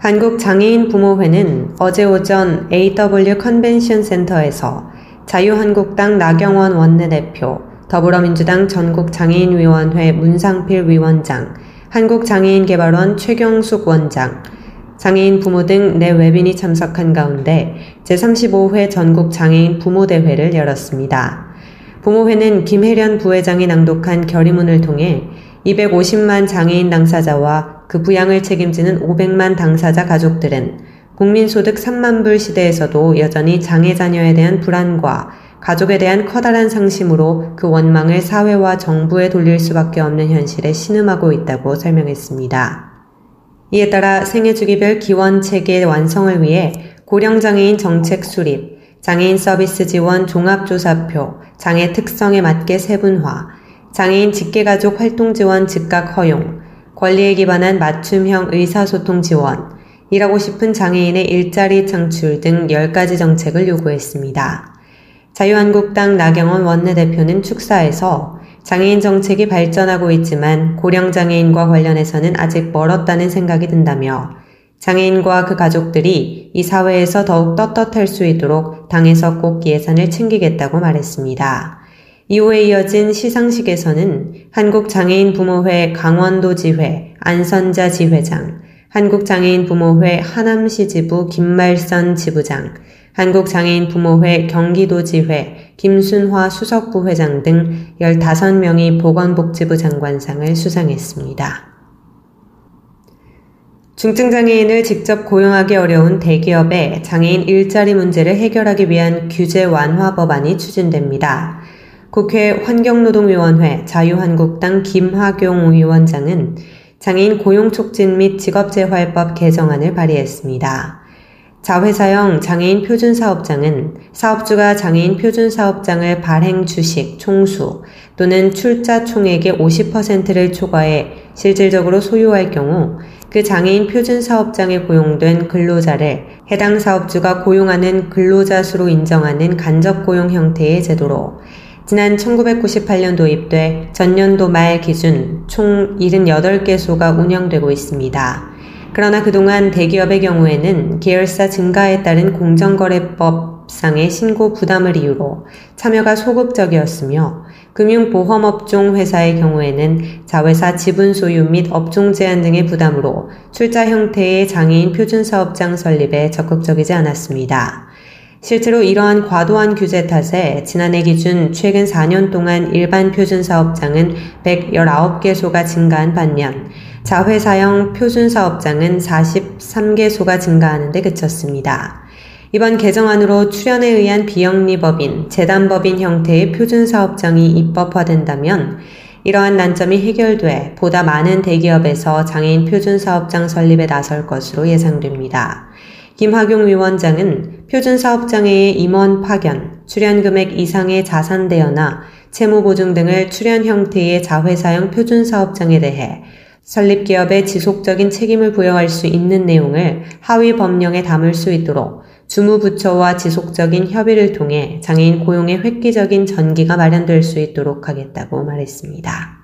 한국장애인 부모회는 어제 오전 AW 컨벤션 센터에서 자유한국당 나경원 원내대표, 더불어민주당 전국장애인위원회 문상필 위원장, 한국장애인개발원 최경숙 원장, 장애인 부모 등 내 외빈이 참석한 가운데 제35회 전국 장애인 부모대회를 열었습니다. 부모회는 김혜련 부회장이 낭독한 결의문을 통해 250만 장애인 당사자와 그 부양을 책임지는 500만 당사자 가족들은 국민소득 3만 불 시대에서도 여전히 장애 자녀에 대한 불안과 가족에 대한 커다란 상심으로 그 원망을 사회와 정부에 돌릴 수밖에 없는 현실에 신음하고 있다고 설명했습니다. 이에 따라 생애 주기별 기원 체계 완성을 위해 고령장애인 정책 수립, 장애인 서비스 지원 종합조사표, 장애 특성에 맞게 세분화, 장애인 직계가족 활동 지원 즉각 허용, 권리에 기반한 맞춤형 의사소통 지원, 일하고 싶은 장애인의 일자리 창출 등 10가지 정책을 요구했습니다. 자유한국당 나경원 원내대표는 축사에서 장애인 정책이 발전하고 있지만 고령장애인과 관련해서는 아직 멀었다는 생각이 든다며 장애인과 그 가족들이 이 사회에서 더욱 떳떳할 수 있도록 당에서 꼭 예산을 챙기겠다고 말했습니다. 이후에 이어진 시상식에서는 한국장애인 부모회 강원도 지회 안선자 지회장, 한국장애인 부모회 하남시 지부 김말선 지부장, 한국장애인 부모회 경기도 지회 김순화 수석부회장 등 15명이 보건복지부 장관상을 수상했습니다. 중증장애인을 직접 고용하기 어려운 대기업의 장애인 일자리 문제를 해결하기 위한 규제 완화 법안이 추진됩니다. 국회 환경노동위원회 자유한국당 김화경 위원장은 장애인 고용촉진 및 직업재활법 개정안을 발의했습니다. 자회사형 장애인 표준사업장은 사업주가 장애인 표준사업장을 발행 주식, 총수 또는 출자 총액의 50%를 초과해 실질적으로 소유할 경우 그 장애인 표준사업장에 고용된 근로자를 해당 사업주가 고용하는 근로자 수로 인정하는 간접 고용 형태의 제도로 지난 1998년 도입돼 전년도 말 기준 총 78개소가 운영되고 있습니다. 그러나 그동안 대기업의 경우에는 계열사 증가에 따른 공정거래법상의 신고 부담을 이유로 참여가 소극적이었으며 금융보험업종 회사의 경우에는 자회사 지분 소유 및 업종 제한 등의 부담으로 출자 형태의 장애인 표준사업장 설립에 적극적이지 않았습니다. 실제로 이러한 과도한 규제 탓에 지난해 기준 최근 4년 동안 일반 표준 사업장은 119개소가 증가한 반면 자회사형 표준 사업장은 43개소가 증가하는 데 그쳤습니다. 이번 개정안으로 출연에 의한 비영리법인, 재단법인 형태의 표준 사업장이 입법화된다면 이러한 난점이 해결돼 보다 많은 대기업에서 장애인 표준 사업장 설립에 나설 것으로 예상됩니다. 김학용 위원장은 표준사업장의 임원 파견, 출연금액 이상의 자산 대여나 채무 보증 등을 출연 형태의 자회사형 표준사업장에 대해 설립기업에 지속적인 책임을 부여할 수 있는 내용을 하위 법령에 담을 수 있도록 주무부처와 지속적인 협의를 통해 장애인 고용의 획기적인 전기가 마련될 수 있도록 하겠다고 말했습니다.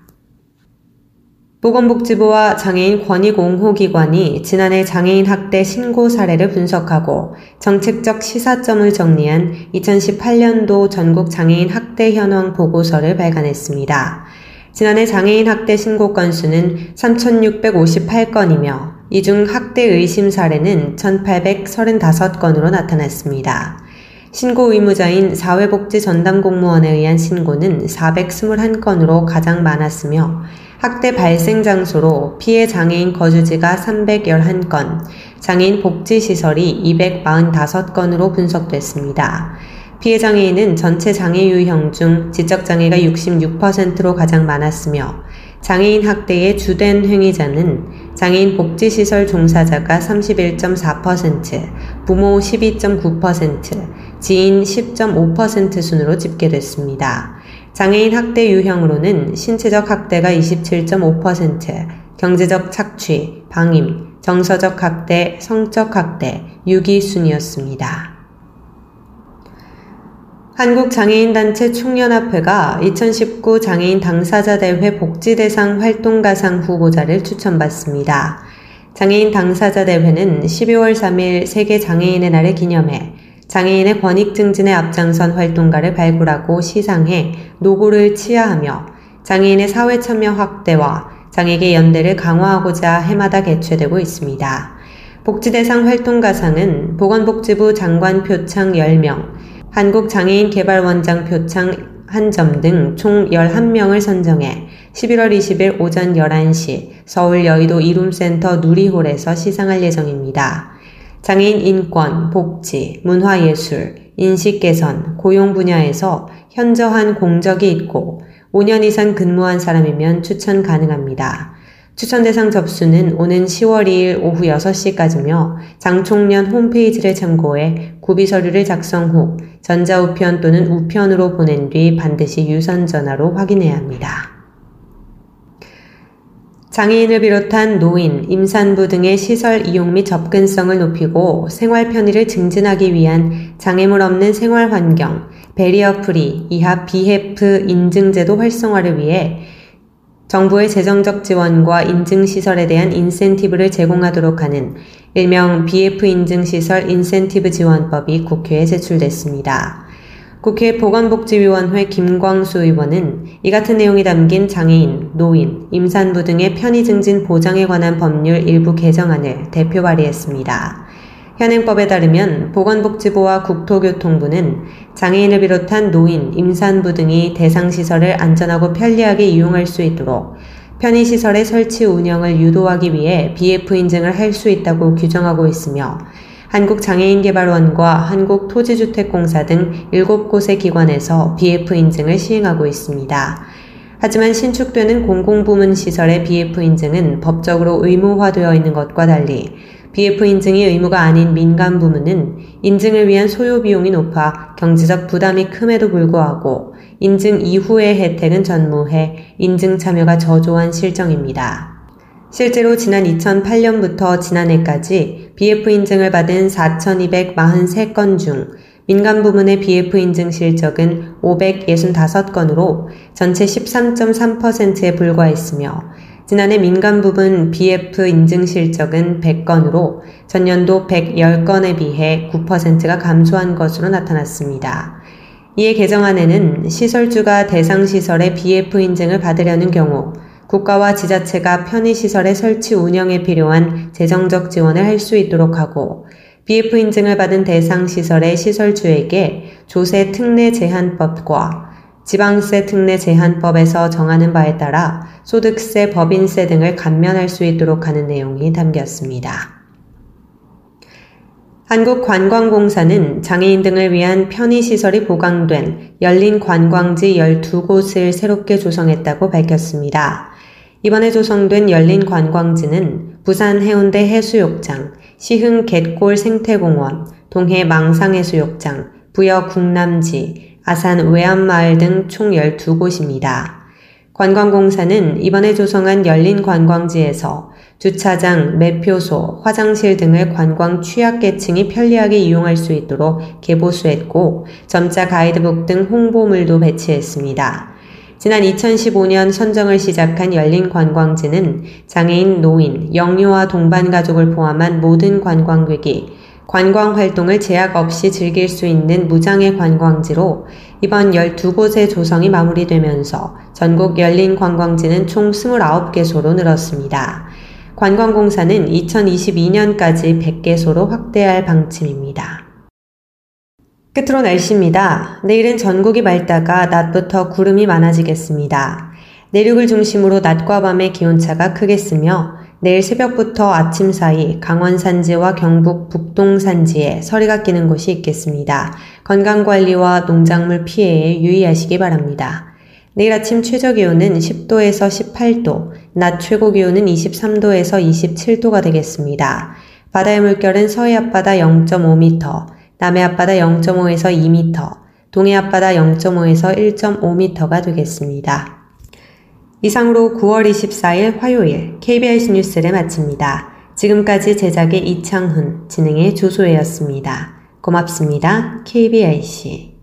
보건복지부와 장애인 권익옹호기관이 지난해 장애인 학대 신고 사례를 분석하고 정책적 시사점을 정리한 2018년도 전국 장애인 학대 현황 보고서를 발간했습니다. 지난해 장애인 학대 신고 건수는 3,658건이며 이 중 학대 의심 사례는 1,835건으로 나타났습니다. 신고 의무자인 사회복지 전담 공무원에 의한 신고는 421건으로 가장 많았으며 학대 발생 장소로 피해 장애인 거주지가 311건, 장애인 복지시설이 245건으로 분석됐습니다. 피해 장애인은 전체 장애 유형 중 지적 장애가 66%로 가장 많았으며 장애인 학대의 주된 행위자는 장애인 복지시설 종사자가 31.4%, 부모 12.9%, 지인 10.5% 순으로 집계됐습니다. 장애인 학대 유형으로는 신체적 학대가 27.5%, 경제적 착취, 방임, 정서적 학대, 성적 학대, 유기 순이었습니다. 한국장애인단체 총연합회가 2019 장애인 당사자 대회 복지대상 활동가상 후보자를 추천받습니다. 장애인 당사자 대회는 12월 3일 세계 장애인의 날을 기념해 장애인의 권익 증진에 앞장선 활동가를 발굴하고 시상해 노고를 치하하며 장애인의 사회 참여 확대와 장애계 연대를 강화하고자 해마다 개최되고 있습니다. 복지대상 활동가상은 보건복지부 장관 표창 10명, 한국장애인개발원장 표창 1점 등 총 11명을 선정해 11월 20일 오전 11시 서울 여의도 이룸센터 누리홀에서 시상할 예정입니다. 장애인 인권, 복지, 문화예술, 인식 개선, 고용 분야에서 현저한 공적이 있고 5년 이상 근무한 사람이면 추천 가능합니다. 추천 대상 접수는 오는 10월 2일 오후 6시까지며 장총련 홈페이지를 참고해 구비 서류를 작성 후 전자우편 또는 우편으로 보낸 뒤 반드시 유선 전화로 확인해야 합니다. 장애인을 비롯한 노인, 임산부 등의 시설 이용 및 접근성을 높이고 생활 편의를 증진하기 위한 장애물 없는 생활 환경, barrier free, 이하 BF 인증제도 활성화를 위해 정부의 재정적 지원과 인증시설에 대한 인센티브를 제공하도록 하는 일명 BF 인증시설 인센티브 지원법이 국회에 제출됐습니다. 국회 보건복지위원회 김광수 의원은 이 같은 내용이 담긴 장애인, 노인, 임산부 등의 편의 증진 보장에 관한 법률 일부 개정안을 대표 발의했습니다. 현행법에 따르면 보건복지부와 국토교통부는 장애인을 비롯한 노인, 임산부 등이 대상시설을 안전하고 편리하게 이용할 수 있도록 편의시설의 설치 운영을 유도하기 위해 BF 인증을 할 수 있다고 규정하고 있으며 한국장애인개발원과 한국토지주택공사 등 7곳의 기관에서 BF 인증을 시행하고 있습니다. 하지만 신축되는 공공부문 시설의 BF 인증은 법적으로 의무화되어 있는 것과 달리 BF 인증이 의무가 아닌 민간 부문은 인증을 위한 소요 비용이 높아 경제적 부담이 큼에도 불구하고 인증 이후의 혜택은 전무해 인증 참여가 저조한 실정입니다. 실제로 지난 2008년부터 지난해까지 BF 인증을 받은 4,243건 중 민간 부문의 BF 인증 실적은 565건으로 전체 13.3%에 불과했으며 지난해 민간 부분 BF 인증 실적은 100건으로 전년도 110건에 비해 9%가 감소한 것으로 나타났습니다. 이에 개정안에는 시설주가 대상 시설의 BF 인증을 받으려는 경우 국가와 지자체가 편의시설의 설치 운영에 필요한 재정적 지원을 할 수 있도록 하고 BF 인증을 받은 대상 시설의 시설주에게 조세 특례 제한법과 지방세 특례 제한법에서 정하는 바에 따라 소득세, 법인세 등을 감면할 수 있도록 하는 내용이 담겼습니다. 한국관광공사는 장애인 등을 위한 편의시설이 보강된 열린 관광지 12곳을 새롭게 조성했다고 밝혔습니다. 이번에 조성된 열린 관광지는 부산 해운대 해수욕장, 시흥 갯골 생태공원, 동해 망상해수욕장, 부여 국남지, 아산 외암마을 등 총 12곳입니다. 관광공사는 이번에 조성한 열린 관광지에서 주차장, 매표소, 화장실 등을 관광 취약계층이 편리하게 이용할 수 있도록 개보수했고 점자 가이드북 등 홍보물도 배치했습니다. 지난 2015년 선정을 시작한 열린 관광지는 장애인, 노인, 영유아 동반 가족을 포함한 모든 관광객이 관광 활동을 제약 없이 즐길 수 있는 무장애 관광지로 이번 12곳의 조성이 마무리되면서 전국 열린 관광지는 총 29개소로 늘었습니다. 관광공사는 2022년까지 100개소로 확대할 방침입니다. 끝으로 날씨입니다. 내일은 전국이 맑다가 낮부터 구름이 많아지겠습니다. 내륙을 중심으로 낮과 밤의 기온차가 크겠으며 내일 새벽부터 아침 사이 강원 산지와 경북 북동 산지에 서리가 끼는 곳이 있겠습니다. 건강관리와 농작물 피해에 유의하시기 바랍니다. 내일 아침 최저 기온은 10도에서 18도, 낮 최고 기온은 23도에서 27도가 되겠습니다. 바다의 물결은 서해 앞바다 0.5m, 남해 앞바다 0.5에서 2m, 동해 앞바다 0.5에서 1.5m가 되겠습니다. 이상으로 9월 24일 화요일 KBS 뉴스를 마칩니다. 지금까지 제작의 이창훈, 진행의 조소혜였습니다. 고맙습니다. KBIC.